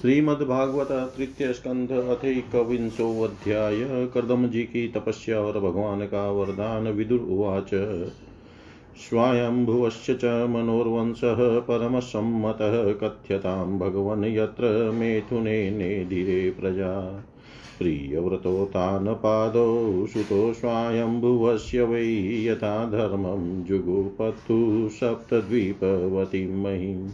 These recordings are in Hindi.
श्रीमद्भागवत तृतीय स्कंध अथैकविंशोऽध्याय कर्दम जी की तपस्या और भगवान का वरदान विदुर उवाच स्वायम्भुवश्च च मनोर्वंशः परमसम्मतः कथ्यतां भगवन् यत्र मेथुनेनेधिरे प्रजा। प्रियव्रतोतानपादौ सुतो स्वायम्भुवस्य वै यथा धर्मं जुगुपत्तु सप्तद्वीपवतीं महीम्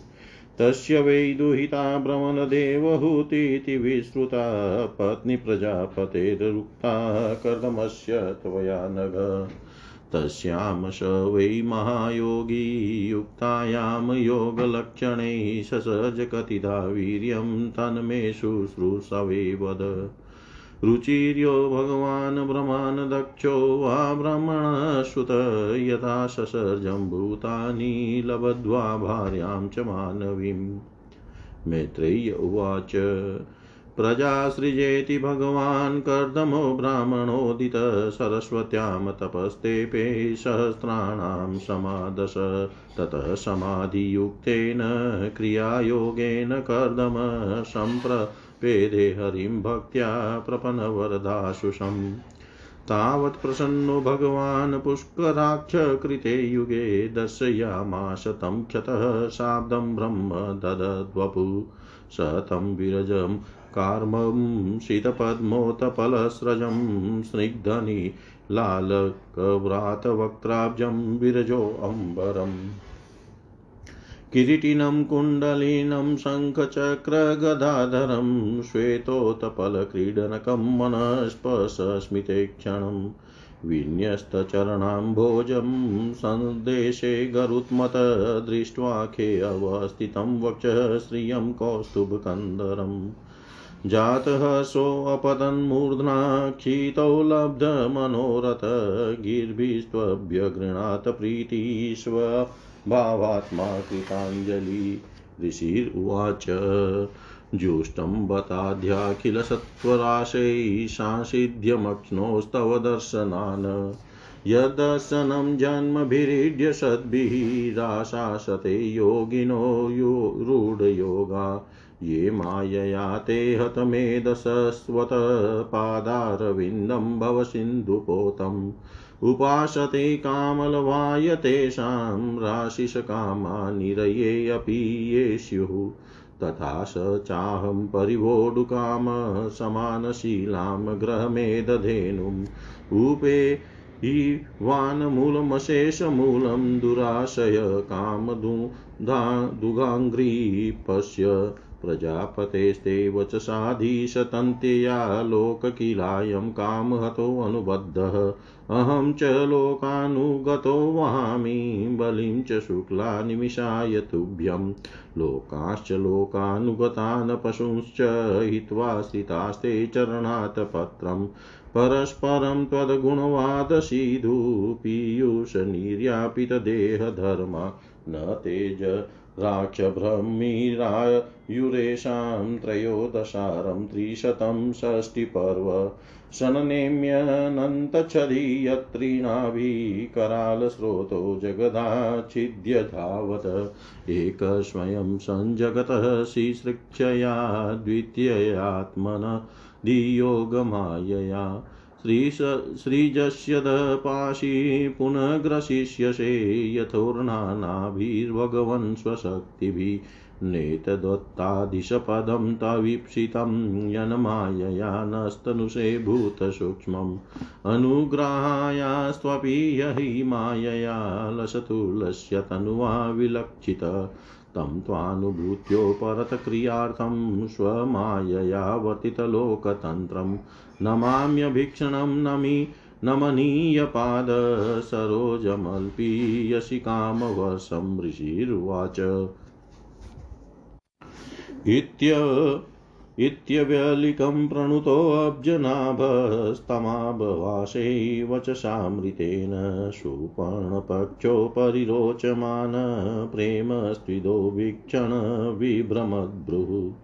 तस्य वै दुहिता भ्रमणदेवहूतीति विश्रुता पत्नी प्रजापतेरुक्ता कर्दमस्य त्वया नघ। तस्यां स वै महायोगी युक्तायां योगलक्षणैः कथिता वीर्यं तन्मे शुश्रूषवे वद। रुचिर्यो भगवान् भ्रमान् दक्षो वा ब्रह्मणश्रुत यथा ससर्जम्भूतानि लब्ध्वा भार्यां च मानवीम् मैत्रेय्य उवाच प्रजासृजेति भगवान् कर्दमो ब्राह्मणोदितः सरस्वत्यां तपस्तेपे सहस्राणां समादश, ततः समाधियुक्तेन क्रियायोगेन कर्दम सम्प्र वेदे हरिं भक्त्या प्रपन्नवरदाशुषम्। तावत् प्रसन्नो भगवान् पुष्कराक्षकृते युगे दर्शयामास तं क्षतः शाब्दं ब्रह्म ददद्वपु। स तं विरजं कार्मं शीतपद्मोत्पलस्रजं स्निग्धनि लालकव्रातवक्त्राब्जं विरजोऽम्बरम् किरीटिनं कुण्डलिनं शङ्खचक्रगदाधरं श्वेतोत्पलक्रीडनकं मनःस्पशस्मिते क्षणं विन्यस्तचरणाम्भोजं सन्देशे गरुत्मत दृष्ट्वाखे अवस्थितं वक्षः श्रियं कौस्तुभकन्दरम्। जातः सोऽपतन्मूर्ध्ना क्षितौ लब्धमनोरथ गिर्भिस्त्वभ्यगृणात् प्रीतिष्व भावात्मा कृताञ्जलि ऋषिर्वाच जुष्टं बताध्याखिलसत्त्वराशैः सांसिध्यमक्ष्णोस्तव दर्शनान् यदर्शनं जन्मभिरीड्य सद्भिः राशासते योगिनो यो रूढयोगा। ये मायया ते हतमेधसस्वत पादारविन्दं भवसिन्धुपोतम् उपासते कामलवाय तेषां राशिषकामा ये स्युः तथा स चाहं परिवोढुकाम समानशीलां ग्रहमेदधेनुम् उपे वानमूलमशेषमूलं दुराशय कामदुगाङ्घ्रीपस्य प्रजापतेस्ते वचसाधीशतन्त्यया लोककिलायं कामहतोऽनुबद्धः अहं च लोकानुगतो वहामि बलिं च शुक्लानिमिषाय तुभ्यं। लोकाश्च लोकानुगतान् पशूंश्च हित्वा स्थितास्ते चरणात् पत्रम् परस्परं त्वद्गुणवादसीधु पीयूषनिर्यापितदेहधर्मा। न तेज राक्षभ्रमीरायुरेषां त्रयोदशारं त्रिशतं षष्टिपर्व। शननेम्यनन्तच्छदीयत्रीणाभिकरालस्रोतो जगदाच्छिद्य धावत एकस्वयं सञ्जगतः शिसृक्षया द्वितीयात्मन धियोगमायया श्रीजस्य पाशी पुनः ग्रसिष्यसे यथोर्णानाभिर्भगवन् स्वशक्तिभिः नेतदत्तादिशपदं तवीप्सितं यन्मायया नस्तनुषे भूतसूक्ष्मम् अनुग्रहायास्त्वपि यहि मायया लसतुलस्य तनुवा विलक्षित तं त्वानुभूत्योपरतक्रियार्थं स्वमायया वर्तितलोकतन्त्रं नमाम्यभीक्षणं नमि नमनीयपाद सरोजमल्पीयसि कामवशं ऋषिरुवाच। इत्य इत्यव्यलिकं प्रणुतोऽब्जनाभस्तमाभवासे वचसामृतेन सुपर्णपक्षोपरिरोचमान प्रेमस्त्विदो वीक्षण विभ्रमद्भ्रुः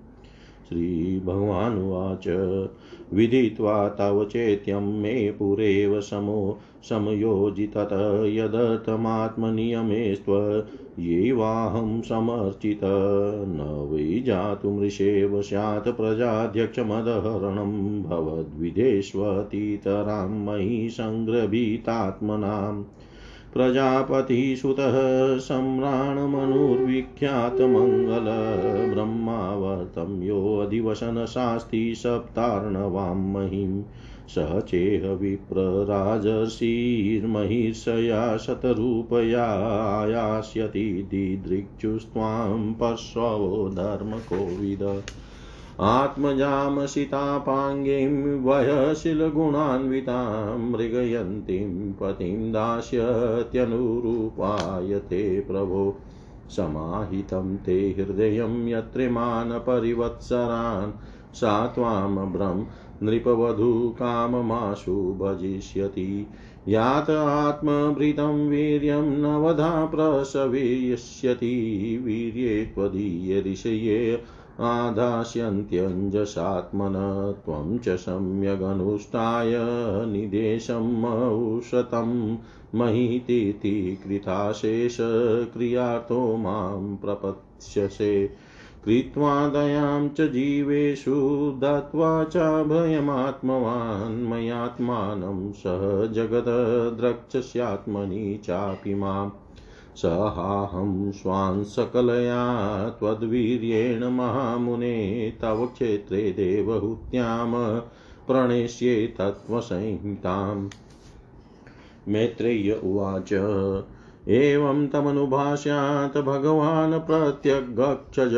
श्रीभगवानुवाच। विदित्वा तव चेत्यं मे पुरेव समो समयोजितत यदर्थमात्मनियमेस्त्व। येवाहं समर्चित न वै जातुमृषेव स्यात् प्रजाध्यक्षमदहरणं। भवद्विधेष्वतीतरां मयि सङ्ग्रभीतात्मनाम् प्रजापतिसुतः सम्राणमनुर्विख्यातमङ्गल ब्रह्मावर्तं योऽधिवसनशास्ति सप्तार्णवां महिम् स चेह विप्रराजर्षिर्महिषया शतरूपया यास्यति दिदृक्षुस्त्वां पश्वो धर्मकोविद आत्मजामसितापाङ्गीं वयशिलगुणान्वितां मृगयन्तीं पतिं दास्यत्यनुरूपाय ते प्रभो। समाहितं ते हृदयं यत्रिमानपरिवत्सरान्, सा त्वां ब्रह्म नृपवधूकाममाशु भजिष्यति। यात आत्मभृतं वीर्यं नवधा प्रसविष्यति वीर्ये त्वदीय ऋषये आधास्यन्त्यञ्जसात्मन त्वं च सम्यगनुष्ठाय निदेशम् औषतं महीतीति कृताशेषक्रियार्थो माँ प्रपत्स्यसे कृत्वा दयां च जीवेषु, दत्त्वा चाभयमात्मवान् मयात्मानं सह जगद्रक्षस्यात्मनि चापि माम्। सहाहं स्वान् सकलया त्वद्वीर्येण महामुने, तव क्षेत्रे देवहूत्यां प्रणेष्ये तत्त्वसंहिताम् मैत्रेय्य उवाच, एवं तमनुभाष्यात् भगवान् प्रत्यगक्षज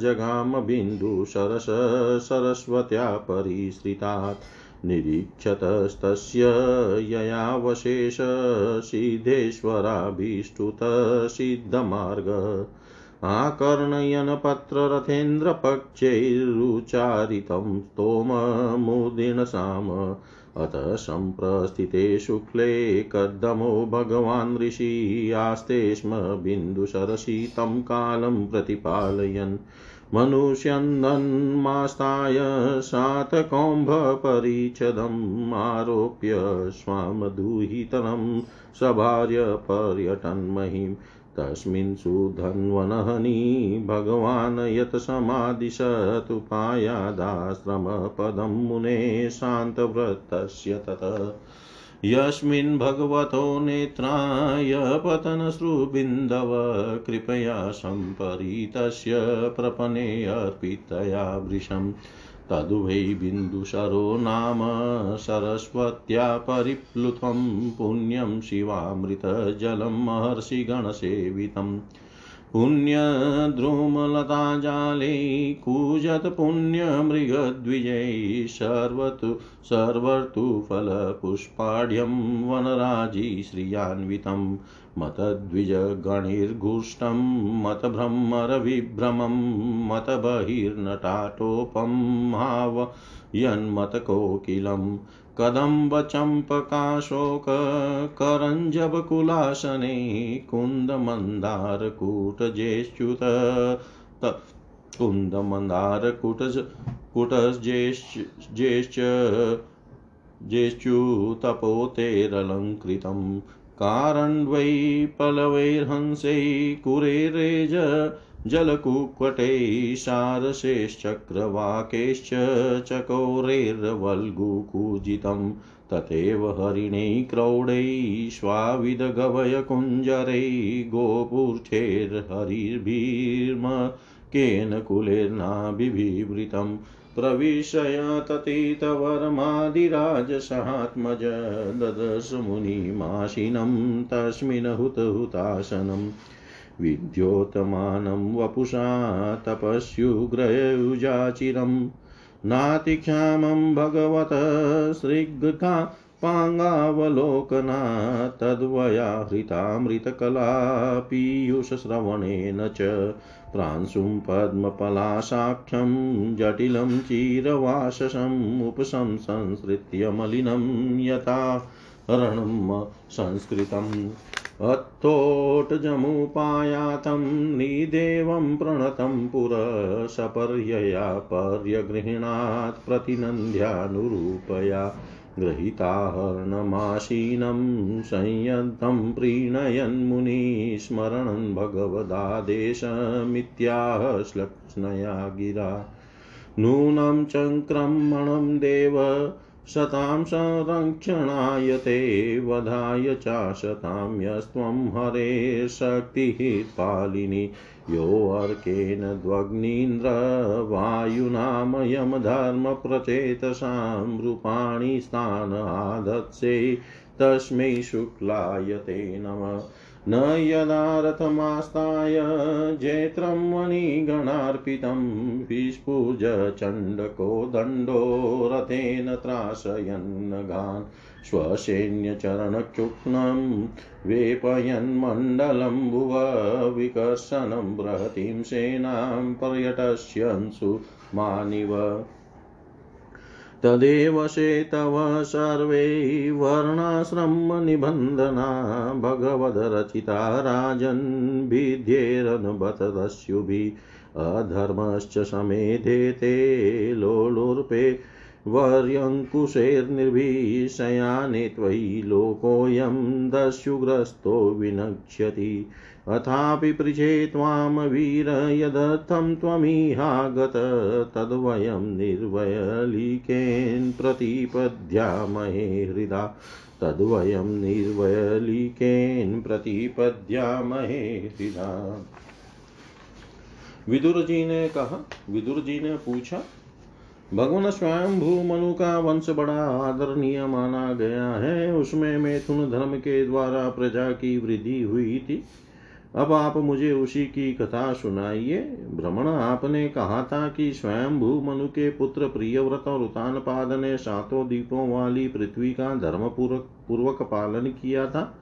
जगाम बिन्दुसरस सरस्वत्या परिसृतात् निरीक्षतस्तस्य ययावशेषसिद्धेश्वराभीष्टुतसिद्धमार्ग। आकर्णयनपत्ररथेन्द्रपक्षैरुच्चारितं स्तोममुदीर्णसाम अत सम्प्रस्थिते शुक्ले कद्दमो भगवान् ऋषि आस्ते स्म बिन्दुसरसितं कालं प्रतिपालयन्। मनुष्यन्दन्मास्ताय शातकौम्भपरिच्छदम् आरोप्य स्वामदुहितनं सभार्य पर्यटन्महीं। तस्मिन् सुधन्वनहनि भगवान् यत् मुने शान्तव्रतस्य ततः। यस्मिन् भगवतो नेत्राय पतनश्रुबिन्दव, कृपया सम्परीतस्य प्रपनेऽर्पितया वृशम् तदुभै बिन्दुसरो नाम सरस्वत्या परिप्लुतं, पुण्यं शिवामृतजलं महर्षिगणसेवितम्। पुण्यद्रुमलताजाले कूजत पुण्यमृगद्विजैः सर्वतु सर्वर्तु फलपुष्पाढ्यं वनराजी श्रियान्वितं मतद्विजगणैर्घुष्टं मतभ्रमरविभ्रमं मतबहिर्नटाटोपं हावयन्मतकोकिलम् कदम्बचम्पकाशोककरञ्जबकुलासने कुन्दमन्दारकूटजेश्च्युत कुन्दमन्दारकुटज कुटज्येश्च जेश्च्युतपोतेरलङ्कृतं कारण्वै पलवैर्हंसैः कुरेरेज जलकुक्वटैः सारसेश्चक्रवाकेश्च चकोरैर्वल्गुकूजितं तथैव हरिणैः क्रौडैः स्वाविदगवयकुञ्जरैः गोपूर्ठैर्हरिर्भीर्म कुलेर्नाभिवृतं प्रविशय ततीतवरमादिराजसहात्मज ददश मुनिमाशिनं तस्मिन् हुतहुतासनम् विद्योतमानं वपुषा तपस्युग्रयुजाचिरं नातिक्षामं भगवत श्रीगृका पाङ्गावलोकना तद्वया हृतामृतकला पीयूषश्रवणेन च प्रांशुं पद्मपलासाख्यं जटिलं चीरवाससम् उपसंसंसृत्य मलिनं यथा रणं संस्कृतम् अत्थोटजमुपायातं निदेवं प्रणतं पुरसपर्यया पर्यगृह्णात् प्रतिनन्द्यानुरूपया गृहीताहर्णमासीनं संयद्धं प्रीणयन्मुनिस्मरणं भगवदादेशमित्याह श्लक्ष्णया गिरा। नूनं चङ्क्रमणं देव शतां संरक्षणाय ते वधाय च शतां यस्त्वं हरे शक्तिः पालिनी। योऽर्केन द्वग्नीन्द्रवायुनामयं धर्मप्रचेतसां रूपाणि स्थानादत्से तस्मै शुक्लाय ते नमः। न यदा रथमास्ताय जेत्रं मणिगणार्पितं विस्फुज चण्डको दण्डो रथेन त्रासयन्नगान् स्वसैन्यचरणचूक्ष्णं वेपयन्मण्डलं भुव विकर्षणं बृहतीं सेनां पर्यटस्यन्सु मानिव तदेव से तव सर्वे वर्णाश्रमनिबन्धना भगवदरचिता राजन् भिद्येरनुबतदस्युभिः अधर्मश्च समेधे ते लोलुर्पे वर्यङ्कुशैर्निर्भिः शयाने त्वयि लोकोऽयं दस्युग्रस्तो विनक्ष्यति। अथापि पृछे त्वां वीर यदर्थं त्वमिहागत, तद्वयं निर्वयलिकेन् प्रतिपद्यामहे हृदा। तद्वयं निर्वयलिकेन् प्रतिपद्यामहे हृदा। विदुर जी ने कहा विदुर जी ने पूछा भगवान स्वयं भू मनु का वंश बड़ा आदरणीय माना गया है। उसमें मैथुन धर्म के द्वारा प्रजा की वृद्धि हुई थी। अब आप मुझे उसी की कथा सुनाइए। भ्रमण आपने कहा था कि स्वयं भू मनु के पुत्र प्रियव्रत और उतान उतानपाद ने सातों दीपों वाली पृथ्वी का धर्म पूर्वक पालन किया था।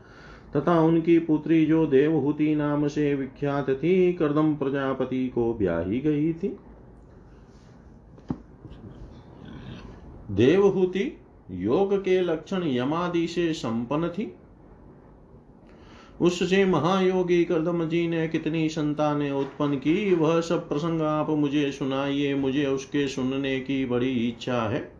तथा उनकी पुत्री जो देवहूति नाम से विख्यात थी, कर्दम प्रजापति को ब्याही गई थी। देवहूति, योग के लक्षण यमादि से संपन्न थी। उससे महायोगी कर्दम जी ने कितनी संतानें उत्पन्न की, वह सब प्रसंग आप मुझे सुनाइए, मुझे उसके सुनने की बड़ी इच्छा है।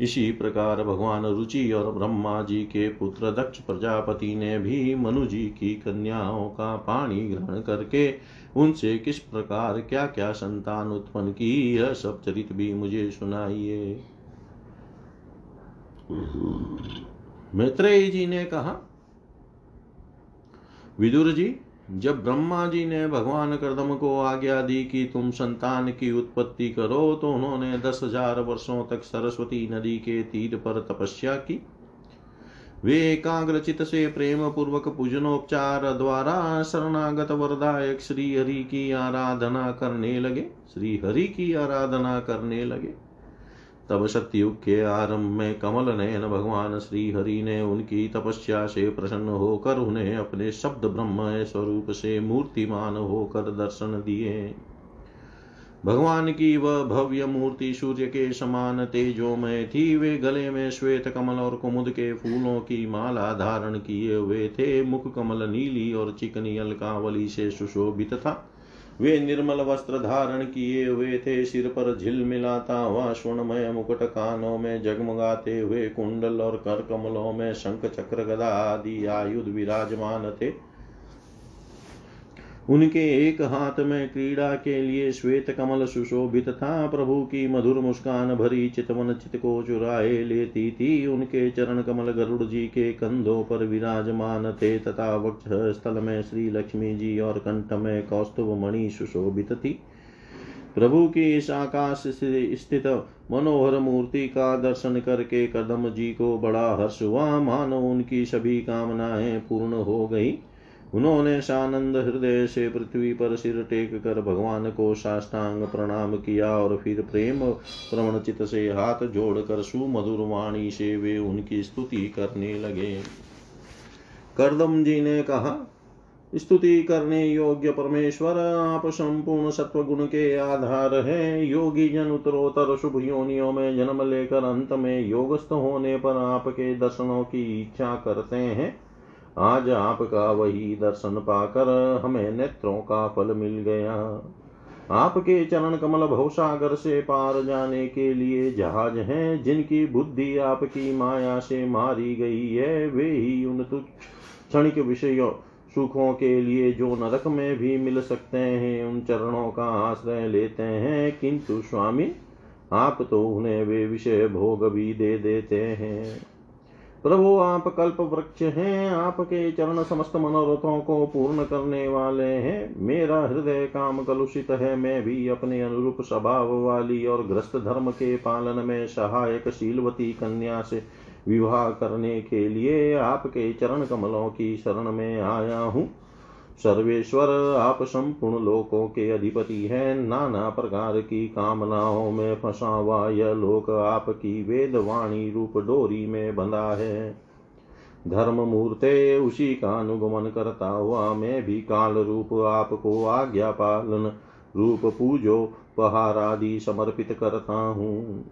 इसी प्रकार भगवान रुचि और ब्रह्मा जी के पुत्र दक्ष प्रजापति ने भी मनु जी की कन्याओं का पानी ग्रहण करके उनसे किस प्रकार क्या क्या संतान उत्पन्न की, यह सब चरित भी मुझे सुनाइए। मैत्रेयी जी ने कहा, विदुर जी, जब ब्रह्मा जी ने भगवान कर्दम को आज्ञा दी कि तुम संतान की उत्पत्ति करो तो उन्होंने दस हज़ार वर्षों तक सरस्वती नदी के तीर पर तपस्या की। वे एकाग्रचित से प्रेम पूर्वक पूजनोपचार द्वारा शरणागत वरदायक श्री हरि की आराधना करने लगे, श्री हरि की आराधना करने लगे। तब सत्युग के आरंभ में कमल नयन भगवान श्री हरि ने उनकी तपस्या से प्रसन्न होकर उन्हें अपने शब्द ब्रह्म स्वरूप से मूर्तिमान होकर दर्शन दिए। भगवान की वह भव्य मूर्ति सूर्य के समान तेजोमय थी। वे गले में श्वेत कमल और कुमुद के फूलों की माला धारण किए हुए थे। मुख कमल नीली और चिकनी अलकावली से सुशोभित था। वे निर्मल वस्त्र धारण किए हुए थे, सिर पर झिलमिलाता हुआ स्वर्णमय मुकुट, कानों में जगमगाते हुए कुंडल और कर कमलों में शंख चक्र गदा आदि आयुध विराजमान थे। उनके एक हाथ में क्रीड़ा के लिए श्वेत कमल सुशोभित था। प्रभु की मधुर मुस्कान भरी चितवन चित को चुराए लेती थी। उनके चरण कमल गरुड़ जी के कंधों पर विराजमान थे तथा वक्ष स्थल में श्री लक्ष्मी जी और कंठ में कौस्तुभ मणि सुशोभित थी। प्रभु की इस आकाश से स्थित मनोहर मूर्ति का दर्शन करके कदम जी को बड़ा हर्ष हुआ मानो उनकी सभी कामनाएँ पूर्ण हो गई। उन्होंने सानंद हृदय से पृथ्वी पर सिर टेक कर भगवान को साष्टांग प्रणाम किया और फिर प्रेम प्रवणचित से हाथ जोड़कर सुमधुर वाणी से वे उनकी स्तुति करने लगे। करदम जी ने कहा, स्तुति करने योग्य परमेश्वर, आप संपूर्ण सत्व गुण के आधार है। योगी जन उत्तरोत्तर शुभ योनियों में जन्म लेकर अंत में योगस्थ होने पर आपके दर्शनों की इच्छा करते हैं। आज आपका वही दर्शन पाकर हमें नेत्रों का फल मिल गया। आपके चरण कमल भवसागर से पार जाने के लिए जहाज़ हैं, जिनकी बुद्धि आपकी माया से मारी गई है, वे ही उन तुच्छ, क्षणिक विषयों, सुखों के लिए जो नरक में भी मिल सकते हैं, उन चरणों का आश्रय लेते हैं। किंतु स्वामी, आप तो उन्हें वे विषय भोग भी दे देते हैं। प्रभु, आप कल्प वृक्ष हैं, आपके चरण समस्त मनोरथों को पूर्ण करने वाले हैं। मेरा हृदय काम कलुषित है, मैं भी अपने अनुरूप स्वभाव वाली और ग्रस्त धर्म के पालन में सहायक शीलवती कन्या से विवाह करने के लिए आपके चरण कमलों की शरण में आया हूँ। सर्वेश्वर, आप संपूर्ण लोकों के अधिपति हैं। नाना प्रकार की कामनाओं में फंसा हुआ यह लोक आपकी वेदवाणी रूप डोरी में बंधा है। धर्म मूर्ते उसी का अनुगमन करता हुआ मैं भी काल रूप आपको आज्ञा पालन रूप पूजो पहार आदि समर्पित करता हूँ।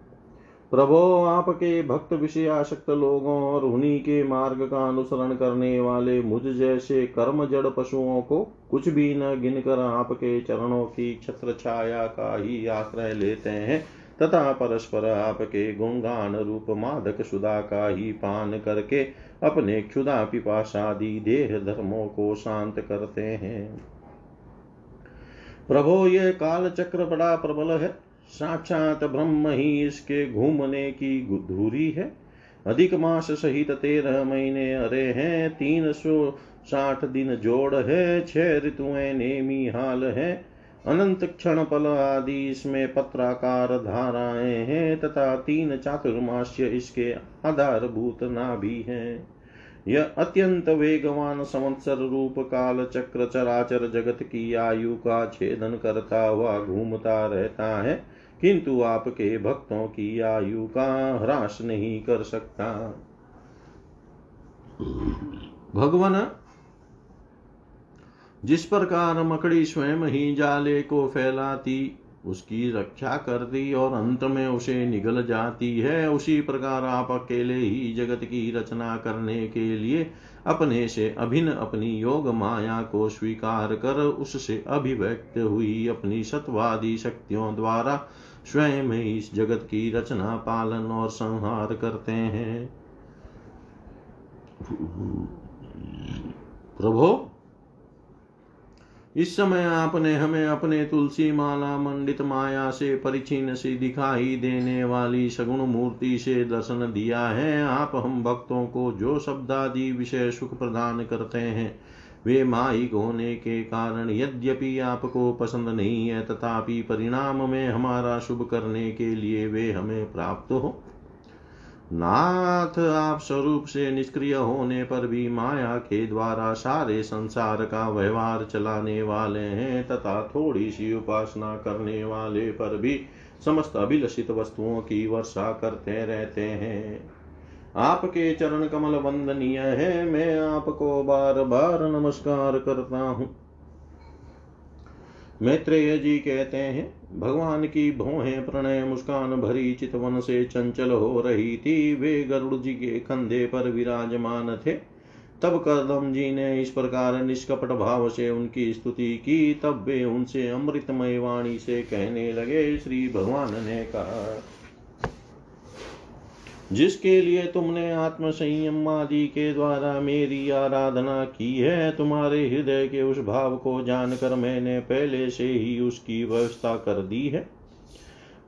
प्रभो, आपके भक्त विषयाशक्त लोगों और उन्हीं के मार्ग का अनुसरण करने वाले मुझ जैसे कर्म जड़ पशुओं को कुछ भी न गिनकर आपके चरणों की छत्र छाया का ही आश्रय लेते हैं, तथा परस्पर आपके गुणगान रूप मादक सुधा का ही पान करके अपने क्षुदा पिपाशादि देह धर्मों को शांत करते हैं। प्रभो, ये काल चक्र बड़ा प्रबल है। साक्षात ब्रह्म ही इसके घूमने की धूरी है। अधिक मास सहित तेरह महीने अरे हैं, तीन सौ साठ दिन जोड़ है, छह ऋतुएँ नेमी हाल है। अनंत क्षण पल आदि इसमें पत्राकार धाराएँ हैं, तथा तीन चातुर्मास्य इसके आधारभूत नाभि हैं। यह अत्यंत वेगवान संवत्सर रूप काल चक्र चराचर जगत की आयु का छेदन करता हुआ घूमता रहता है। किंतु आपके भक्तों की आयु का ह्रास नहीं कर सकता। भगवान, जिस प्रकार मकड़ी स्वयं ही जाले को फैलाती, उसकी रक्षा करती और अंत में उसे निगल जाती है, उसी प्रकार आप अकेले ही जगत की रचना करने के लिए अपने से अभिन्न अपनी योग माया को स्वीकार कर, उससे अभिव्यक्त हुई अपनी सत्वादी शक्तियों द्वारा स्वयं इस जगत की रचना, पालन और संहार करते हैं। प्रभो, इस समय आपने हमें अपने तुलसी माला, मंडित माया से परिचिन सी दिखाई देने वाली सगुण मूर्ति से दर्शन दिया है। आप हम भक्तों को जो शब्दादि विषय सुख प्रदान करते हैं वे माइक होने के कारण यद्यपि आपको पसंद नहीं है, तथापि परिणाम में हमारा शुभ करने के लिए वे हमें प्राप्त हो। नाथ आप स्वरूप से निष्क्रिय होने पर भी माया के द्वारा सारे संसार का व्यवहार चलाने वाले हैं, तथा थोड़ी सी उपासना करने वाले पर भी समस्त अभिलषित वस्तुओं की वर्षा करते रहते हैं। आपके चरण कमल वंदनीय है, मैं आपको बार बार नमस्कार करता हूँ। मैत्रेय जी कहते हैं, भगवान की भौहें प्रणय मुस्कान भरी चितवन से चंचल हो रही थी। वे गरुड़ जी के कंधे पर विराजमान थे। तब कदम जी ने इस प्रकार निष्कपट भाव से उनकी स्तुति की। तब वे उनसे अमृतमय वाणी से कहने लगे, श्री भगवान ने कहा जिसके लिए तुमने आत्म संयम आदि के द्वारा मेरी आराधना की है, तुम्हारे हृदय के उस भाव को जानकर मैंने पहले से ही उसकी व्यवस्था कर दी है।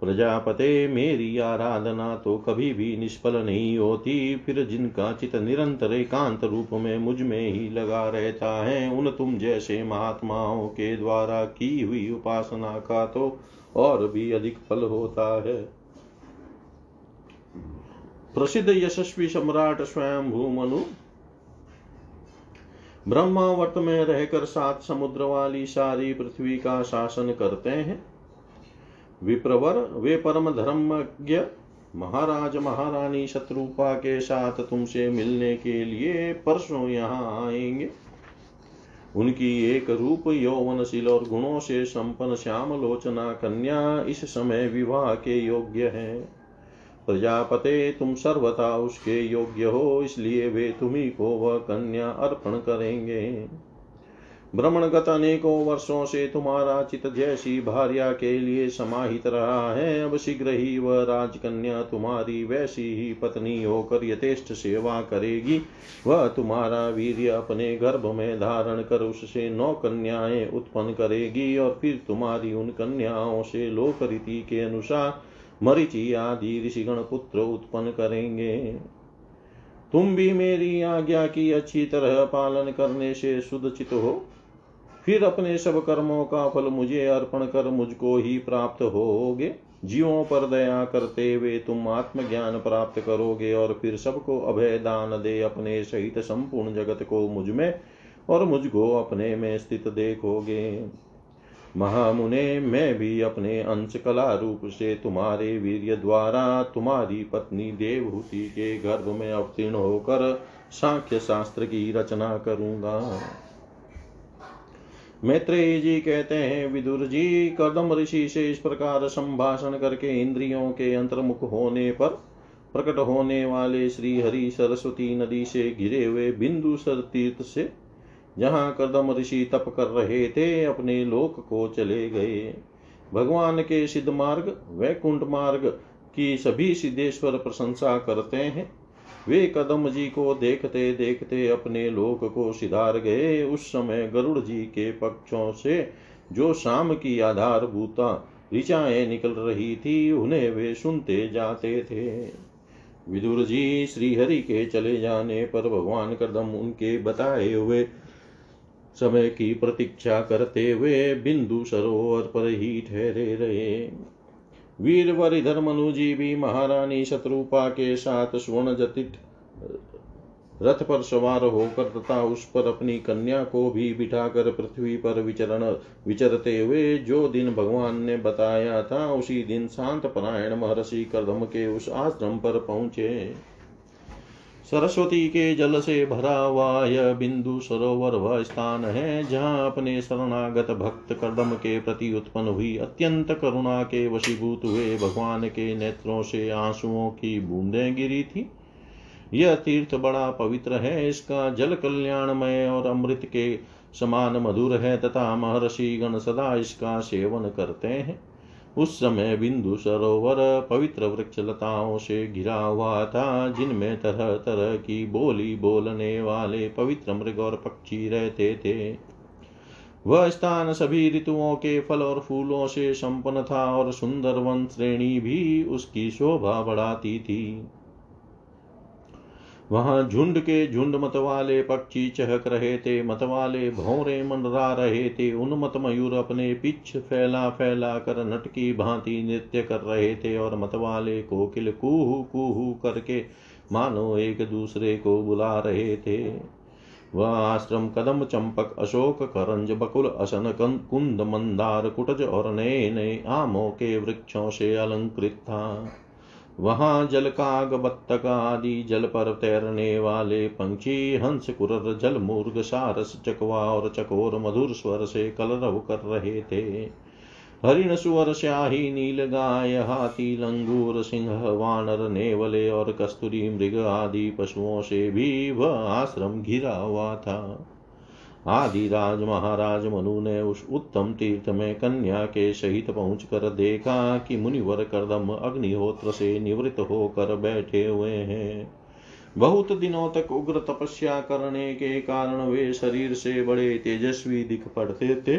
प्रजापते, मेरी आराधना तो कभी भी निष्फल नहीं होती, फिर जिनका चित निरंतर एकांत रूप में मुझमें ही लगा रहता है, उन तुम जैसे महात्माओं के द्वारा की हुई उपासना का तो और भी अधिक फल होता है। प्रसिद्ध यशस्वी सम्राट स्वयं भूमनु ब्रह्मावर्त में रहकर सात समुद्र वाली सारी पृथ्वी का शासन करते हैं। विप्रवर, वे परम धर्मज्ञ, महाराज, महारानी शत्रुपा के साथ तुमसे मिलने के लिए परसों यहाँ आएँगे। उनकी एक रूप यौवनशील और गुणों से संपन्न श्याम लोचना कन्या इस समय विवाह के योग्य है। प्रजापते तुम सर्वथा उसके योग्य हो, इसलिए वे तुम्ही को वह कन्या अर्पण करेंगे। भ्रमणगत अनेकों वर्षों से तुम्हारा चित जैसी भार्या के लिए समाहित रहा है। अब शीघ्र ही वह राजकन्या तुम्हारी वैसी ही पत्नी होकर यथेष्ट सेवा करेगी। वह तुम्हारा वीर अपने गर्भ में धारण कर उससे नौ कन्याएँ उत्पन्न करेगी और फिर तुम्हारी उन कन्याओं से लोक रीति के अनुसार मरिचि आदि ऋषिगण पुत्र उत्पन्न करेंगे। तुम भी मेरी आज्ञा की अच्छी तरह पालन करने से सुदचित हो। फिर अपने सब कर्मों का फल मुझे अर्पण कर मुझको ही प्राप्त होगे। जीवों पर दया करते हुए तुम आत्मज्ञान प्राप्त करोगे और फिर सबको अभय दान दे अपने सहित संपूर्ण जगत को मुझमें और मुझको अपने में स्थित देखोगे। महामुने, मैं भी अपने अंश कला रूप से तुम्हारे वीर्य द्वारा तुम्हारी पत्नी देवहूति के गर्भ में अवतीर्ण होकर सांख्य शास्त्र की रचना करूँगा। मैत्रेय जी कहते हैं, विदुर जी कदम ऋषि से इस प्रकार संभाषण करके इंद्रियों के अंतर्मुख होने पर, प्रकट होने वाले श्री हरि सरस्वती नदी से घिरे हुए बिंदु सर तीर्थ से जहाँ कदम ऋषि तप कर रहे थे, अपने लोक को चले गए। भगवान के सिद्ध मार्ग, वैकुंठ मार्ग की सभी सिद्धेश्वर प्रशंसा करते हैं। वे कदम जी को देखते देखते अपने लोक को सिधार गए। उस समय गरुड़ जी के पक्षों से जो शाम की आधारभूता ऋचाएँ निकल रही थी, उन्हें वे सुनते जाते थे। विदुर जी श्रीहरि के चले जाने पर भगवान कदम उनके बताए हुए समय की प्रतीक्षा करते हुए बिंदु सरोवर पर ही ठहरे रहे। वीर वरिधर मनु जी भी महारानी शत्रुपा के साथ स्वर्ण जटित रथ पर सवार होकर तथा उस पर अपनी कन्या को भी बिठाकर पृथ्वी पर विचरण, विचरते हुए जो दिन भगवान ने बताया था, उसी दिन शांत परायण महर्षि कर्दम के उस आश्रम पर पहुँचे। सरस्वती के जल से भरा हुआ यह बिंदु सरोवर वह स्थान है जहाँ अपने शरणागत भक्त कर्दम के प्रति उत्पन्न हुई अत्यंत करुणा के वशीभूत हुए भगवान के नेत्रों से आंसुओं की बूंदें गिरी थी। यह तीर्थ बड़ा पवित्र है। इसका जल कल्याणमय और अमृत के समान मधुर है तथा महर्षि गण सदा इसका सेवन करते हैं। उस समय बिंदु सरोवर पवित्र वृक्ष लताओं से घिरा हुआ था, जिनमें तरह तरह की बोली बोलने वाले पवित्र मृग और पक्षी रहते थे। वह स्थान सभी ऋतुओं के फल और फूलों से संपन्न था और सुंदर वन श्रेणी भी उसकी शोभा बढ़ाती थी। वहाँ झुंड के झुंड मत वाले पक्षी चहक रहे थे मत वाले भौरे मंडरा रहे थे, उन मत मयूर अपने पिछ फैला फैला कर नटकी भांति नृत्य कर रहे थे और मत वाले कोकिल कुहू कुहू करके मानो एक दूसरे को बुला रहे थे। वह आश्रम कदम चंपक, अशोक करंज, बकुल, असन कुंद, मंदार, कुटज और नए नए आमों के वृक्षों से अलंकृत था। वहाँ जल काग बत्तक आदि जल पर तैरने वाले पंछी, हंस, कुरर, जल, मूर्ग, सारस, चकवा और चकोर, मधुर स्वर से कलरव कर रहे थे। हरिण, सुअर श्याही नील गाय, हाथी, लंगूर, सिंह, वानर, नेवले और कस्तूरी मृग आदि पशुओं से भी वह आश्रम घिरा हुआ था। आदिराज महाराज मनु ने उस उत्तम तीर्थ में कन्या के सहित पहुँच कर देखा कि मुनिवर कर्दम अग्निहोत्र से निवृत्त होकर बैठे हुए हैं। बहुत दिनों तक उग्र तपस्या करने के कारण वे शरीर से बड़े तेजस्वी दिख पड़ते थे।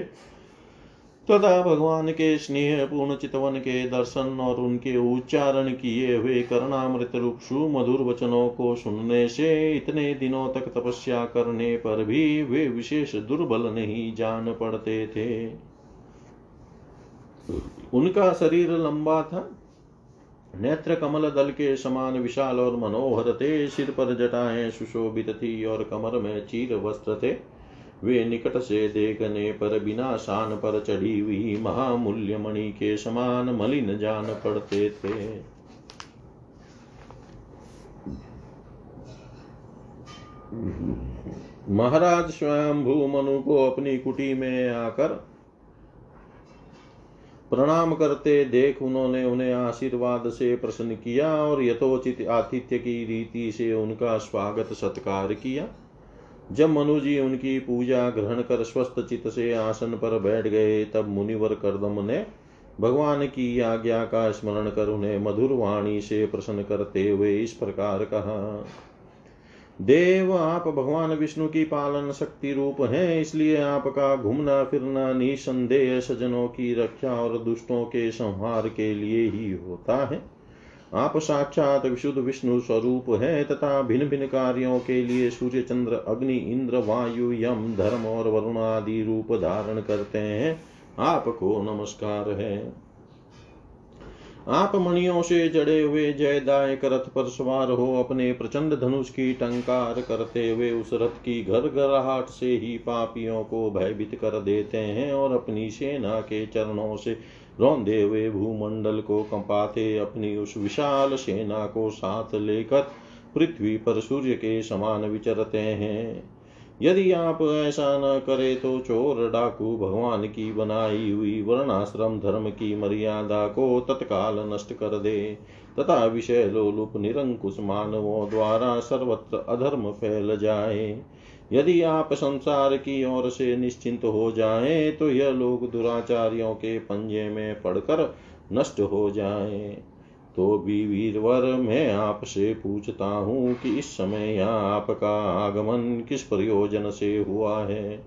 तथा भगवान के स्नेह पूर्ण चितवन के दर्शन और उनके उच्चारण किए हुए करणामृत रूप सुमधुर वचनों को सुनने से इतने दिनों तक तपस्या करने पर भी वे विशेष दुर्बल नहीं जान पड़ते थे। उनका शरीर लंबा था। नेत्र कमल दल के समान विशाल और मनोहर थे। सिर पर जटाएँ सुशोभित थी और कमर में चीर वस्त्र थे। वे निकट से देखने पर बिना शान पर चढ़ी हुई महामूल्य मणि के समान मलिन जान पड़ते थे। महाराज स्वयं भू मनु को अपनी कुटी में आकर प्रणाम करते देख उन्होंने उन्हें आशीर्वाद से प्रसन्न किया और यथोचित आतिथ्य की रीति से उनका स्वागत सत्कार किया। जब मनुजी उनकी पूजा ग्रहण कर स्वस्थ चित से आसन पर बैठ गए, तब मुनिवर कर्दम ने भगवान की आज्ञा का स्मरण कर उन्हें मधुर वाणी से प्रसन्न करते हुए इस प्रकार कहा, देव, आप भगवान विष्णु की पालन शक्ति रूप हैं, इसलिए आपका घूमना फिरना निसंदेह सजनों की रक्षा और दुष्टों के संहार के लिए ही होता है। आप साक्षात विशुद्ध विष्णु स्वरूप है तथा भिन्न भिन्न कार्यों के लिए सूर्य, चंद्र, अग्नि, इंद्र, वायु, यम, धर्म और वरुण आदि रूप धारण करते हैं। आपको नमस्कार है। आप मणियों से जड़े हुए जयदायक रथ पर सवार हो अपने प्रचंड धनुष की टंकार करते हुए उस रथ की घर घराहट से ही पापियों को भयभीत कर देते हैं और अपनी सेना के चरणों से रौंदे हुए भूमंडल को कंपाते अपनी उस विशाल सेना को साथ लेकर पृथ्वी पर सूर्य के समान विचरते हैं। यदि आप ऐसा न करे तो चोर डाकू भगवान की बनाई हुई वर्णाश्रम धर्म की मर्यादा को तत्काल नष्ट कर दे। तथा विषय लोलुप निरंकुश मानवों द्वारा सर्वत्र अधर्म फैल जाए। यदि आप संसार की ओर से निश्चिंत हो जाए तो यह लोग दुराचारियों के पंजे में पड़कर नष्ट हो जाए। तो भी वीरवर, मैं आपसे पूछता हूँ कि इस समय यहाँ आपका आगमन किस प्रयोजन से हुआ है?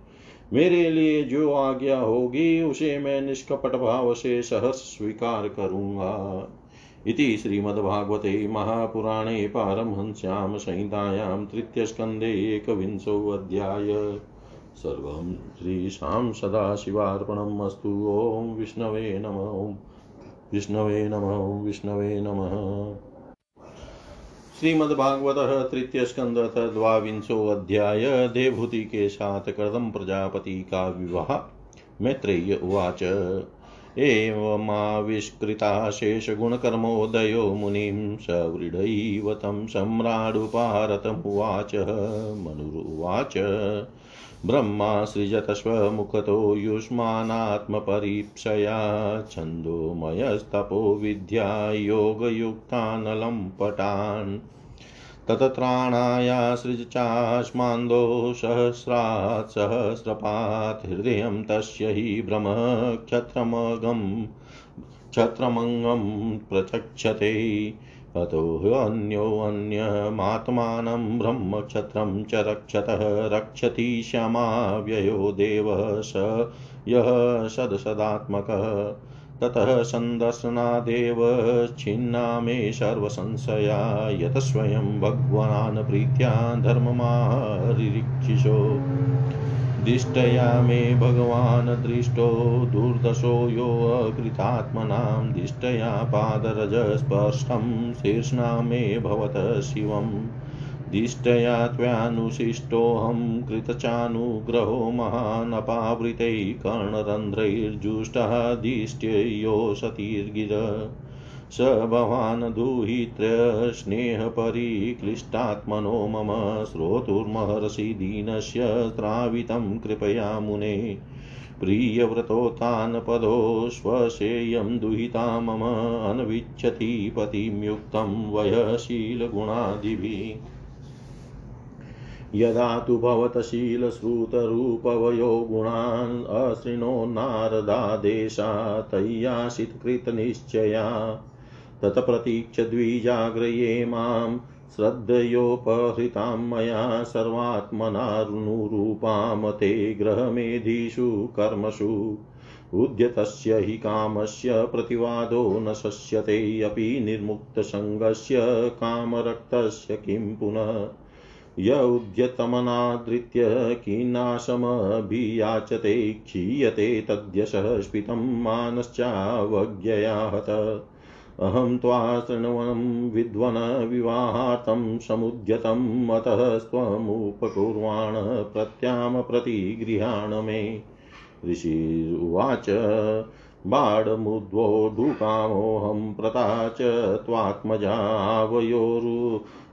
मेरे लिए जो आज्ञा होगी, उसे मैं निष्कपट भाव से सहर्ष स्वीकार करूँगा। इति श्रीमद्भागवते महापुराणे पारमहंस्यां संहितायां तृतीयस्कन्धे एकविंशोऽध्याय सर्वं श्रीशां सदाशिवार्पणम् अस्तु। ॐ विष्णवे नमः। विष्णवे नमः। विष्णवे नमः। श्रीमद्भागवत तृतीय स्कंद द्वांशो अध्याय। के साथ कर्दम प्रजापति का विवाह। मैत्रेय उवाच। एवमाविष्कृता शेषगुणकर्मोदयो मुनिं सवृढैव तं सम्राडुपारतमुवाच मनुरुवाच। ब्रह्मा सृजतस्वमुखतो युष्मानात्मपरीप्सया छन्दोमयस्तपो विद्या योगयुक्तानलं ततत्राणाया सृजचास्मान्दो सहस्रात् सहस्रपात् हृदयं तस्य हि भ्रमक्षत्रमगं क्षत्रमङ्गं प्रचक्षते। अतो अतोऽन्योऽन्यमात्मानं ब्रह्मक्षत्रं च रक्षतः रक्षति क्षमाव्ययो देवः स यः सदसदात्मकः। ततः सन्दर्शनादेव छिन्ना मे सर्वसंशया यत स्वयं भगवान् प्रीत्या धर्ममारिरीक्षिषो। दिष्टया मे भगवान् दृष्टो दुर्दशो योऽकृतात्मनां दिष्टया पादरजस्पर्शं शीर्ष्णा मे भवत शिवम्। दिष्टया त्वयानुशिष्टोऽहं कृतचानुग्रहो महानपावृतैः कर्णरन्ध्रैर्जुष्टः दिष्ट्ययो सतीर्गिर स भवान् दुहित्र स्नेहपरिक्लिष्टात्मनो मम श्रोतुर्महर्षि दीनस्य त्रावितं कृपया मुने। प्रियव्रतोत्तान् पदो स्वशेयं दुहिता मम अन्विच्छति पतिं युक्तं वयशीलगुणादिभिः। यदा तु भवतशीलश्रुतरूपवयो गुणान् अशृणो नारदादेशा तय्याशितकृतनिश्चया तत्प्रतीक्ष्य द्विजाग्रये माँ श्रद्धयोपहृतां मया सर्वात्मनानुरूपां ते ग्रहमेधिषु कर्मसु उद्यतस्य हि कामस्य प्रतिवादो न शस्यते, अपि निर्मुक्तसङ्गस्य कामरक्तस्य किं पुनः। य उद्यतमनादृत्य किन्नाशमभियाचते, क्षीयते तद्यशः स्फितं मानश्चावज्ञया हत अहं त्वा शृण्वन् विद्वन विवाहार्थं समुद्यतम् अतः स्वमुपकुर्वाण प्रत्यां प्रतिगृहाण मे। ऋषिरुवाच बाढमुद्वोढुकामोऽहं प्रता च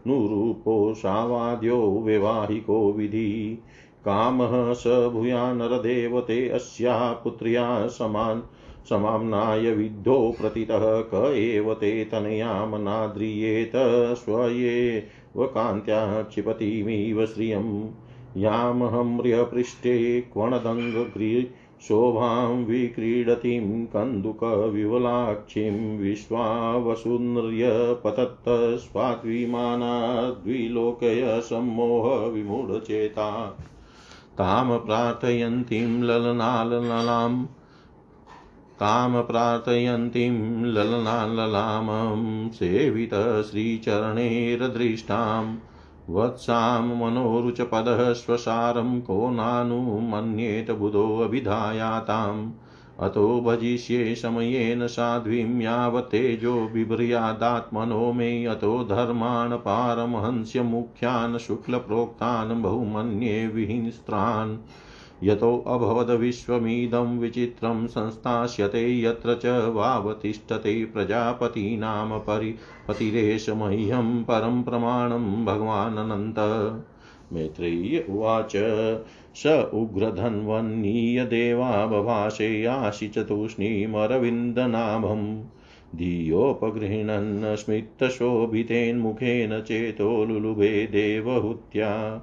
त्वात्मजावयोरुनुरूपो सावाद्यो वैवाहिको विधि। कामः स भूया नरदेवते अस्याः पुत्र्या समान समाम्नाय विद्धो प्रतितः क एव ते तनयामनाद्रियेत स्वयेव कान्त्या क्षिपतिमिव श्रियं यामहम्र्यपृष्ठे क्वणदङ्गग्री शोभां विक्रीडतीं कन्दुकविवलाक्षीं विश्वावसुनर्यपतत् स्वाद्विमानाद्विलोकय सम्मोहविमूढचेता तां प्रार्थयन्तीं ललनाललाम् तां प्रार्थयन्तीं ललनाललामं सेवितश्रीचरणैरदृष्टाम् वत्सां मनोरुचपदः स्वसारं को नानुमन्येत बुधोऽभिधायाताम् अतो भजिष्ये समयेन साध्वीं यावत्तेजो बिभ्रियादात्मनो मे अतो धर्मान् पारमहंस्यमुख्यान् शुक्लप्रोक्तान् बहुमन्ये विहिंस्त्रान्। यतोऽभवद्विश्वमिदं विचित्रं संस्थास्यते यत्र च वावतिष्ठते प्रजापतीनां परिपतिरेष मह्यं परं प्रमाणं भगवानन्त मैत्रेयी उवाच, स उग्रधन्वन्नीय देवा बभाषे याशि चतुष्णीमरविन्दनाभम् धियोपगृह्णन् स्मितशोभितेन्मुखेन चेतो लुलुभे देवहूत्या।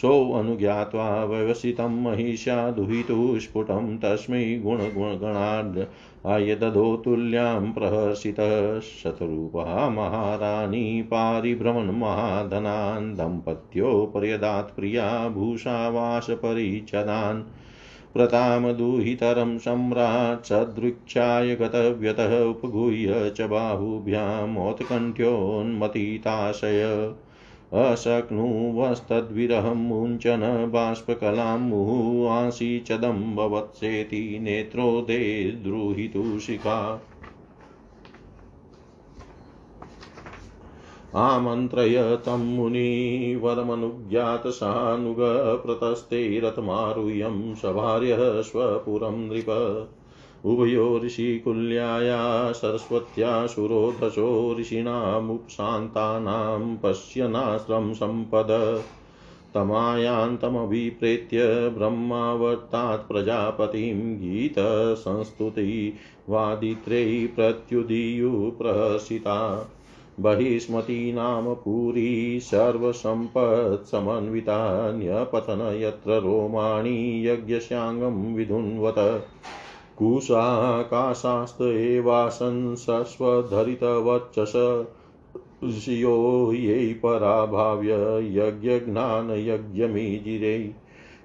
सोऽनुज्ञात्वा व्यवसितं महिषा दुहितुः तस्मै गुणगुणगणाद् आयदधो तुल्यां प्रहर्षितः शतरूपः महाराणी पारिभ्रमणमहाधनान् दम्पत्यो पर्यदात् प्रिया भूषावासपरिच्छदान् प्रतामदुहितरं सम्राट् सदृक्षाय गतव्यतः उपगूह्य च बाहुभ्यामोत्कण्ठ्योन्मतिताशय अशक्नुवस्तद्विरहं मुञ्चन बाष्पकलां मुहुवासीचदम्बवत्सेति नेत्रोदे द्रुहितुशिखा आमन्त्रय तं मुनिवरमनुज्ञातसानुगप्रतस्ते रथमारुह्यं सभार्यः स्वपुरं नृप। उभयोऋषिकुल्याया सरस्वत्या सुरोधशो ऋषीणामुपशान्तानां पश्यनाश्रं सम्पद। तमायान्तमभिप्रेत्य ब्रह्मावर्तात् प्रजापतिं गीतसंस्तुति वादित्रै प्रत्युदीयुप्रहसिता बहिस्मती नाम पुरी सर्वसम्पत्समन्विता न्यपतन यत्र रोमाणि यज्ञस्याङ्गं विधुन्वत। कुशाकाशास्त एवासन् सस्वधरितवचस ऋषियो यै पराभाव्य यज्ञज्ञानयज्ञमीजिरे।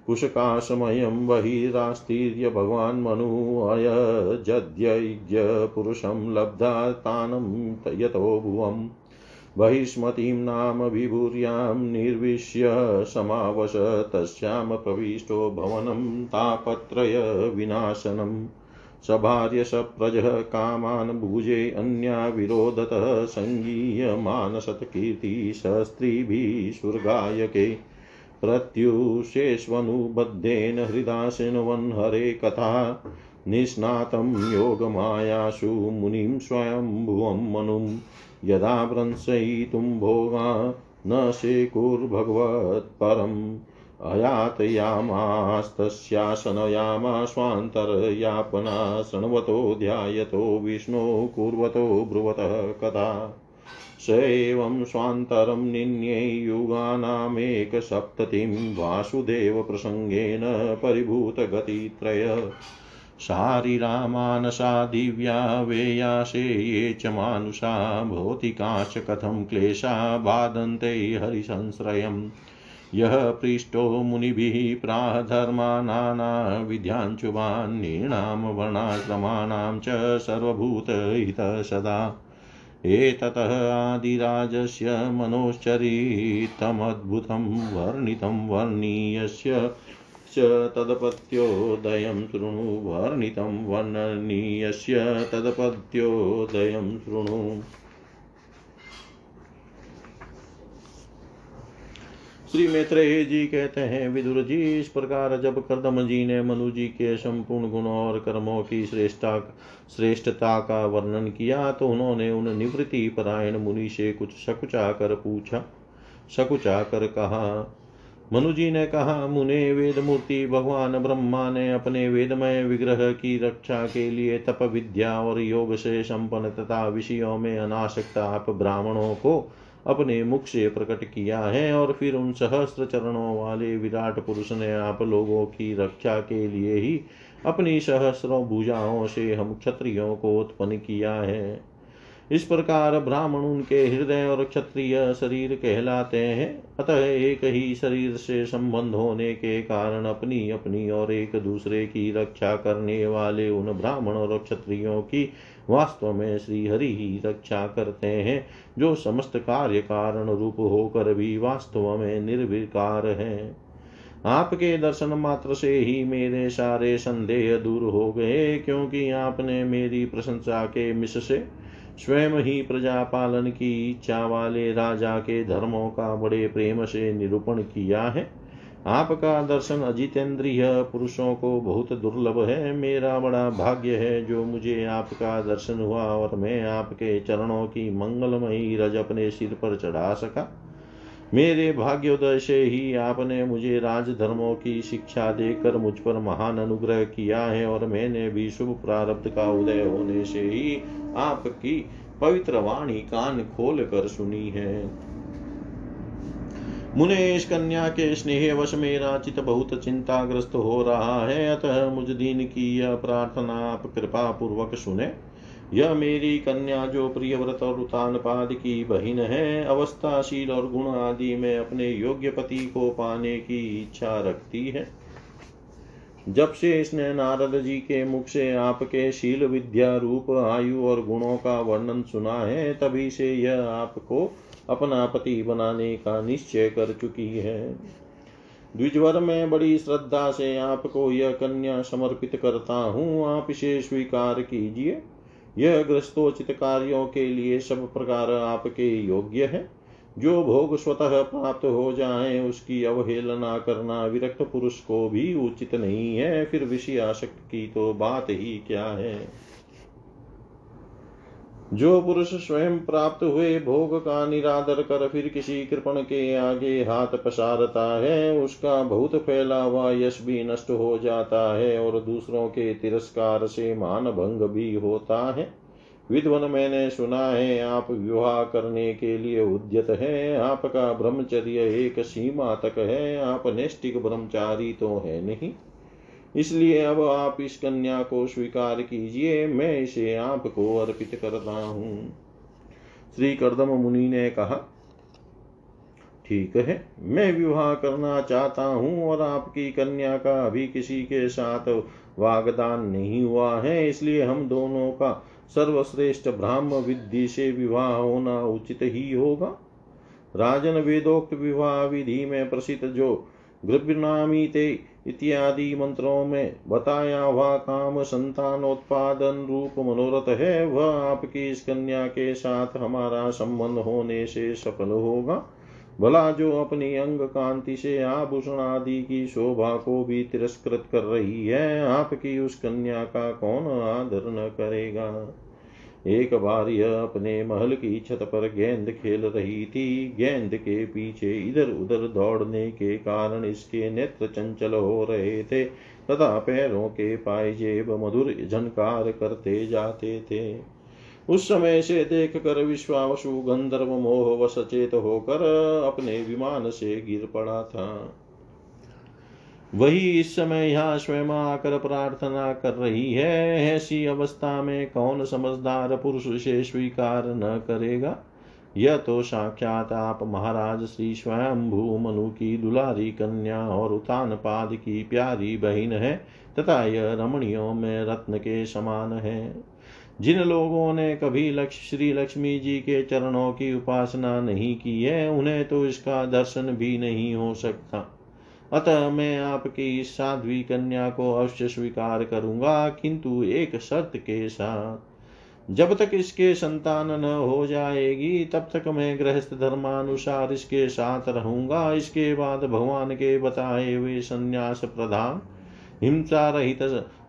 कुशकाशमयं बहिरास्तीर्य भगवान् मनु अयजद्यज्ञपुरुषं लब्धा तानं यतो भुवम् बहिष्मतीं नाम विभूर्यां निर्विश्य समावश, तस्यां प्रविष्टो भवनं तापत्रयविनाशनम्। सभार्य सप्रजः कामान् भुजे अन्याविरोधतः सङ्गीयमानशतकीर्ति सस्त्रीभिः सुरगायके प्रत्युषेष्वनुबद्धेन हृदाशिन्वन् हरे कथा निष्णातं योगमायासु मुनिं स्वयंभुवं मनुं यदा भ्रंसयितुं भोगा न शेकुर्भगवत्परम् अयातयामास्तस्यासनयामाश्वान्तर्यापना शृण्वतो ध्यायतो, विष्णो कुर्वतो, ब्रुवतः कथा। स एवं स्वान्तरं निन्ये युगानामेकसप्ततिं वासुदेवप्रसङ्गेन परिभूतगतित्रय। शारीरामानसा दिव्या वेयासे ये च मानुषा, भौतिकाश्च कथं क्लेशा बाधन्ते हरिसंश्रयम्। यः पृष्टो मुनिभिः प्राधर्मानानाविद्याञ्चुवान्यीणां वर्णाश्रमाणां च सर्वभूतहितः सदा एततः आदिराजस्य मनोश्चरितमद्भुतं वर्णितं वर्णीयस्य च तदपत्योदयं शृणु। वर्णितं वर्णनीयस्य तदपत्योदयं शृणु। श्री मैत्रेय जी कहते हैं, विदुर जी, इस प्रकार जब कर्दम जी ने मनु जी के संपूर्ण गुणों और कर्मों की श्रेष्ठता श्रेष्ठता का वर्णन किया तो उन्होंने उन निवृत्ति परायण मुनि से कुछ सकुचा कर पूछा। सकुचा कर कहा, मनु जी ने कहा, मुने वेद मूर्ति भगवान ब्रह्मा ने अपने वेदमय विग्रह की रक्षा के लिए तप विद्या और योग से संपन्न तथा विषयों में अनाशक्त आप ब्राह्मणों को अपने मुख से प्रकट किया है और फिर उन सहस्त्र चरणों वाले विराट पुरुष ने आप लोगों की रक्षा के लिए ही अपनी सहस्रों भुजाओं से हम क्षत्रियों को उत्पन्न किया है। इस प्रकार ब्राह्मण उनके हृदय और क्षत्रिय शरीर कहलाते हैं। अतः एक ही शरीर से संबंध होने के कारण अपनी अपनी और एक दूसरे की रक्षा करने वाले उन ब्राह्मण और क्षत्रियों की वास्तव में श्री हरि ही रक्षा करते हैं, जो समस्त कार्य कारण रूप होकर भी वास्तव में निर्विकार है। आपके दर्शन मात्र से ही मेरे सारे संदेह दूर हो गए, क्योंकि आपने मेरी प्रशंसा के मिश से स्वयं ही प्रजा पालन की इच्छा वाले राजा के धर्मों का बड़े प्रेम से निरूपण किया है। आपका दर्शन अजितेंद्रिय पुरुषों को बहुत दुर्लभ है। मेरा बड़ा भाग्य है जो मुझे आपका दर्शन हुआ और मैं आपके चरणों की मंगलमयी रज अपने सिर पर चढ़ा सका। मेरे भाग्योदय से ही आपने मुझे राजधर्मों की शिक्षा देकर मुझ पर महान अनुग्रह किया है और मैंने भी शुभ प्रारब्ध का उदय होने से ही आपकी पवित्र वाणी कान खोल कर सुनी है। मुने इस कन्या के स्नेह वश मेरा चित बहुत चिंताग्रस्त हो रहा है, अतः मुझ दिन की यह प्रार्थना आप कृपा पूर्वक सुने। यह मेरी कन्या जो प्रिय व्रत और उतान पाद की बहिन है, अवस्थाशील और गुण आदि में अपने योग्य पति को पाने की इच्छा रखती है। जब से इसने नारद जी के मुख से आपके शील विद्या रूप, आयु और गुणों का वर्णन सुना है, तभी से यह आपको अपना पति बनाने का निश्चय कर चुकी है। द्विजवर में बड़ी श्रद्धा से आपको यह कन्या समर्पित करता हूँ। आप इसे स्वीकार कीजिए। यह ग्रस्तोचित कार्यों के लिए सब प्रकार आपके योग्य है। जो भोग स्वतः प्राप्त हो जाए, उसकी अवहेलना करना विरक्त पुरुष को भी उचित नहीं है। फिर विषय आशक्त की तो बात ही क्या है? जो पुरुष स्वयं प्राप्त हुए भोग का निरादर कर फिर किसी कृपण के आगे हाथ पसारता है, उसका बहुत फैला हुआ यश भी नष्ट हो जाता है और दूसरों के तिरस्कार से मान भंग भी होता है। विद्वन मैंने सुना है, आप विवाह करने के लिए उद्यत है, आपका ब्रह्मचर्य एक सीमा तक है, आप नैष्टिक ब्रह्मचारी तो है नहीं। इसलिए अब आप इस कन्या को स्वीकार कीजिए, मैं इसे आपको अर्पित करता हूँ। श्री कर्दम मुनि ने कहा, ठीक है, मैं विवाह करना चाहता हूँ और आपकी कन्या का अभी किसी के साथ वागदान नहीं हुआ है, इसलिए हम दोनों का सर्वश्रेष्ठ ब्राह्म विधि से विवाह होना उचित ही होगा। राजन वेदोक्त विवाह विधि में प्रसिद्ध जो गृभनामीते इत्यादि मंत्रों में बताया हुआ काम संतानोत्पादन रूप मनोरथ है। वह आपकी इस कन्या के साथ हमारा संबंध होने से सफल होगा। भला जो अपनी अंग कांति से आभूषण आदि की शोभा को भी तिरस्कृत कर रही है, आपकी उस कन्या का कौन आदर न करेगा? एक बार यह अपने महल की छत पर गेंद खेल रही थी। गेंद के पीछे इधर उधर दौड़ने के कारण इसके नेत्र चंचल हो रहे थे, तथा पैरों के पायजेब मधुर झनकार करते जाते थे। उस समय से देख कर विश्वावसु गंधर्व मोह व सचेत होकर अपने विमान से गिर पड़ा था। वही इस समय यहाँ स्वयं आकर प्रार्थना कर रही है, ऐसी अवस्था में कौन समझदार पुरुष से स्वीकार न करेगा? यह तो साक्षात आप महाराज श्री स्वयं मनु की दुलारी कन्या और उतान पाद की प्यारी बहन है, तथा यह रमणियों में रत्न के समान है। जिन लोगों ने कभी लक्ष्य श्री लक्ष्मी जी के चरणों की उपासना नहीं की है, उन्हें तो इसका दर्शन भी नहीं हो सकता। अतः मैं आपकी इस साध्वी कन्या को अवश्य स्वीकार करूँगा, किंतु एक शर्त के साथ। जब तक इसके संतान न हो जाएगी, तब तक मैं गृहस्थ धर्मानुसार इसके साथ रहूँगा। इसके बाद भगवान के बताए हुए संन्यास प्रधान, हिंसा रहित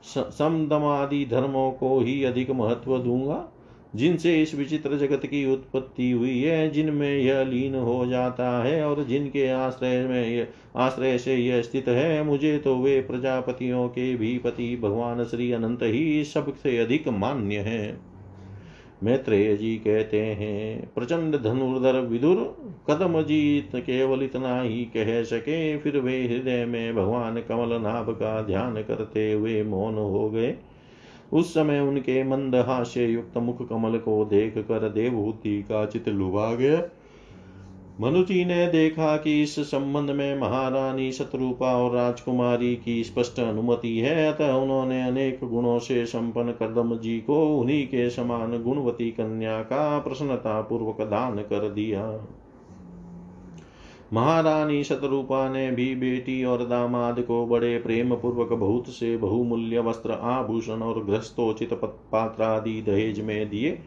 समदमादि धर्मों को ही अधिक महत्व दूँगा। जिनसे इस विचित्र जगत की उत्पत्ति हुई है, जिनमें यह लीन हो जाता है और जिनके आश्रय में आश्रय से यह स्थित है, मुझे तो वे प्रजापतियों के भी पति भगवान श्री अनंत ही सबसे अधिक मान्य है। मैत्रेय जी कहते हैं, प्रचंड धनुर्धर विदुर, कदम जीत केवल इतना ही कह सके, फिर वे हृदय में भगवान कमल नाभ का ध्यान करते हुए मौन हो गए। उस समय उनके मंद हास्य युक्त मुख कमल को देख कर देवहूति का चित लुभा गया। मनुजी ने देखा कि इस संबंध में महारानी शत्रुपा और राजकुमारी की स्पष्ट अनुमति है, अतः उन्होंने अनेक गुणों से संपन्न कदम जी को उन्हीं के समान गुणवती कन्या का प्रसन्नता पूर्वक दान कर दिया। महारानी शतरूपा ने भी बेटी और दामाद को बड़े प्रेम पूर्वक बहुत से बहुमूल्य वस्त्र आभूषण और ग्रस्तोचित पात्र आदि दहेज में दिए।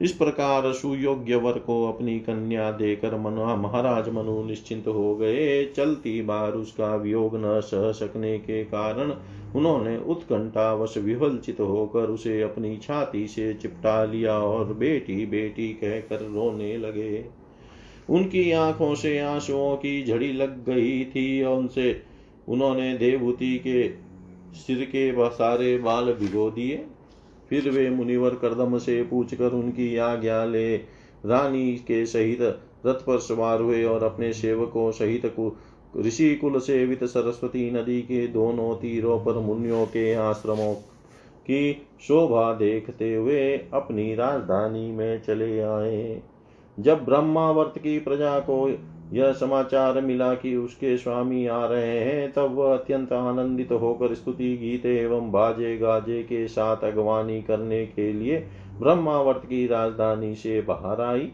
इस प्रकार सुयोग्य वर को अपनी कन्या देकर मनु महाराज मनु निश्चिंत हो गए। चलती बार उसका वियोग न सह सकने के कारण उन्होंने उत्कंठावश विफलचित होकर उसे अपनी छाती से चिपटा लिया और बेटी बेटी कहकर रोने लगे। उनकी आँखों से आंसुओं की झड़ी लग गई थी और उनसे उन्होंने देवभूति के सिर के सारे बाल भिगो दिए। फिर वे मुनिवर कर्दम से पूछकर उनकी आज्ञा ले। रानी के सहित रथ पर सवार हुए और अपने सेवकों सहित ऋषि कुल सेवित सरस्वती नदी के दोनों तीरों पर मुनियों के आश्रमों की शोभा देखते हुए अपनी राजधानी में चले आए। जब ब्रह्मावर्त की प्रजा को यह समाचार मिला कि उसके स्वामी आ रहे हैं, तब वह अत्यंत आनंदित होकर स्तुति, गीत एवं बाजे गाजे के साथ अगवानी करने के लिए ब्रह्मावर्त की राजधानी से बाहर आई।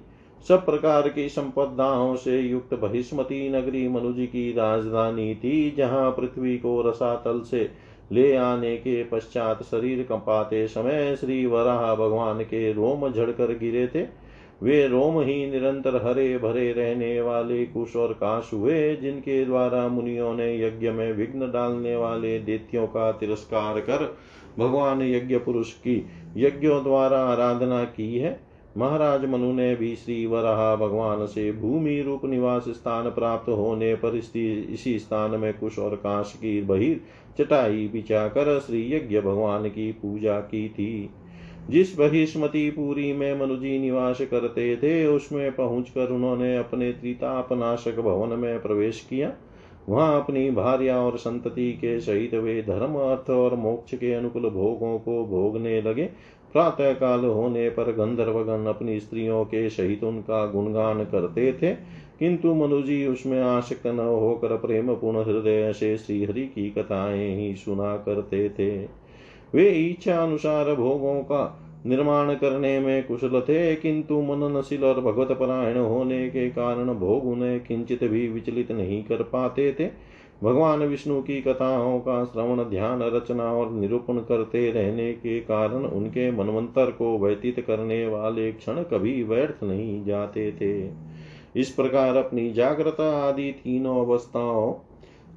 सब प्रकार की संपदाओं से युक्त बहिष्मती नगरी मनुज की राजधानी थी, जहाँ पृथ्वी को रसातल से ले आने के पश्चात शरीर कंपाते समय श्री वराह भगवान के रोम झड़कर गिरे थे। वे रोम ही निरंतर हरे भरे रहने वाले कुश और काश हुए, जिनके द्वारा मुनियों ने यज्ञ में विघ्न डालने वाले देत्यों का तिरस्कार कर भगवान यज्ञ पुरुष की यज्ञों द्वारा आराधना की है। महाराज मनु ने भी श्री वराह भगवान से भूमि रूप निवास स्थान प्राप्त होने पर इसी स्थान में कुश और काश की बहिर चटाई बिछा कर श्री यज्ञ भगवान की पूजा की थी। जिस बहिष्मती पुरी में मनुजी निवास करते थे, उसमें पहुंचकर उन्होंने अपने त्रितापनाशक भवन में प्रवेश किया। वहाँ अपनी भार्या और संतति के सहित वे धर्म, अर्थ और मोक्ष के अनुकूल भोगों को भोगने लगे। प्रातः काल होने पर गंधर्वगण अपनी स्त्रियों के सहित उनका गुणगान करते थे, किंतु मनुजी उसमें आशक्त न होकर प्रेम पूर्ण हृदय से श्रीहरि की कथाएँ ही सुना करते थे। वे इच्छा अनुसार भोगों का निर्माण करने में कुशल थे, किंतु मननशील और भगवत परायण होने के कारण भोग उन्हें किंचित भी विचलित नहीं कर पाते थे। भगवान विष्णु की कथाओं का श्रवण, ध्यान, रचना और निरूपण करते रहने के कारण उनके मनवंतर को व्यतीत करने वाले क्षण कभी व्यर्थ नहीं जाते थे। इस प्रकार अपनी जागृत आदि तीनों अवस्थाओं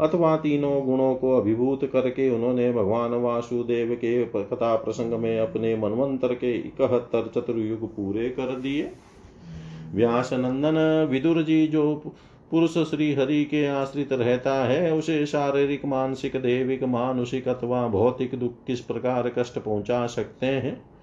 अथवा तीनों गुणों को अभिभूत करके उन्होंने भगवान वासुदेव के कथा प्रसंग में अपने मनवंतर के इकहत्तर चतुर्युग पूरे कर दिए। व्यास नंदन विदुर जी जो पुरुष श्री हरि के आश्रित रहता है, उसे शारीरिक, मानसिक, देविक, मानुषिक अथवा भौतिक दुख किस प्रकार कष्ट पहुँचा सकते हैं?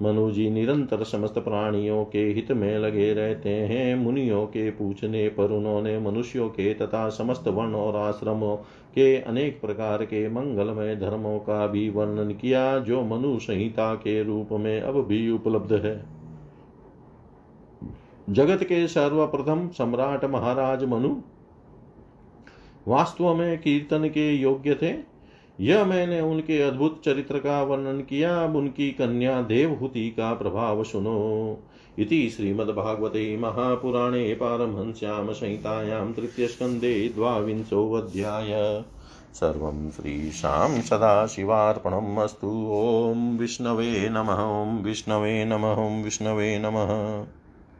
मनु जी निरंतर समस्त प्राणियों के हित में लगे रहते हैं। मुनियों के पूछने पर उन्होंने मनुष्यों के तथा समस्त वर्ण और आश्रमों के अनेक प्रकार के मंगलमय धर्मों का भी वर्णन किया, जो मनु संहिता के रूप में अब भी उपलब्ध है। जगत के सर्वप्रथम सम्राट महाराज मनु वास्तव में कीर्तन के योग्य थे। यह मैंने उनके अद्भुत चरित्र का वर्णन किया। अब उनकी कन्या देवहूति का प्रभाव सुनो। इति श्रीमद्भागवते महापुराणे पारमहंस्यां संहितायां तृतीयस्कन्धे द्वाविंशोऽध्याय। सर्वं श्रीशां सदाशिवार्पणम् अस्तु। ॐ विष्णवे नमः। ॐ विष्णवे नमः। ॐ विष्णवे नमः।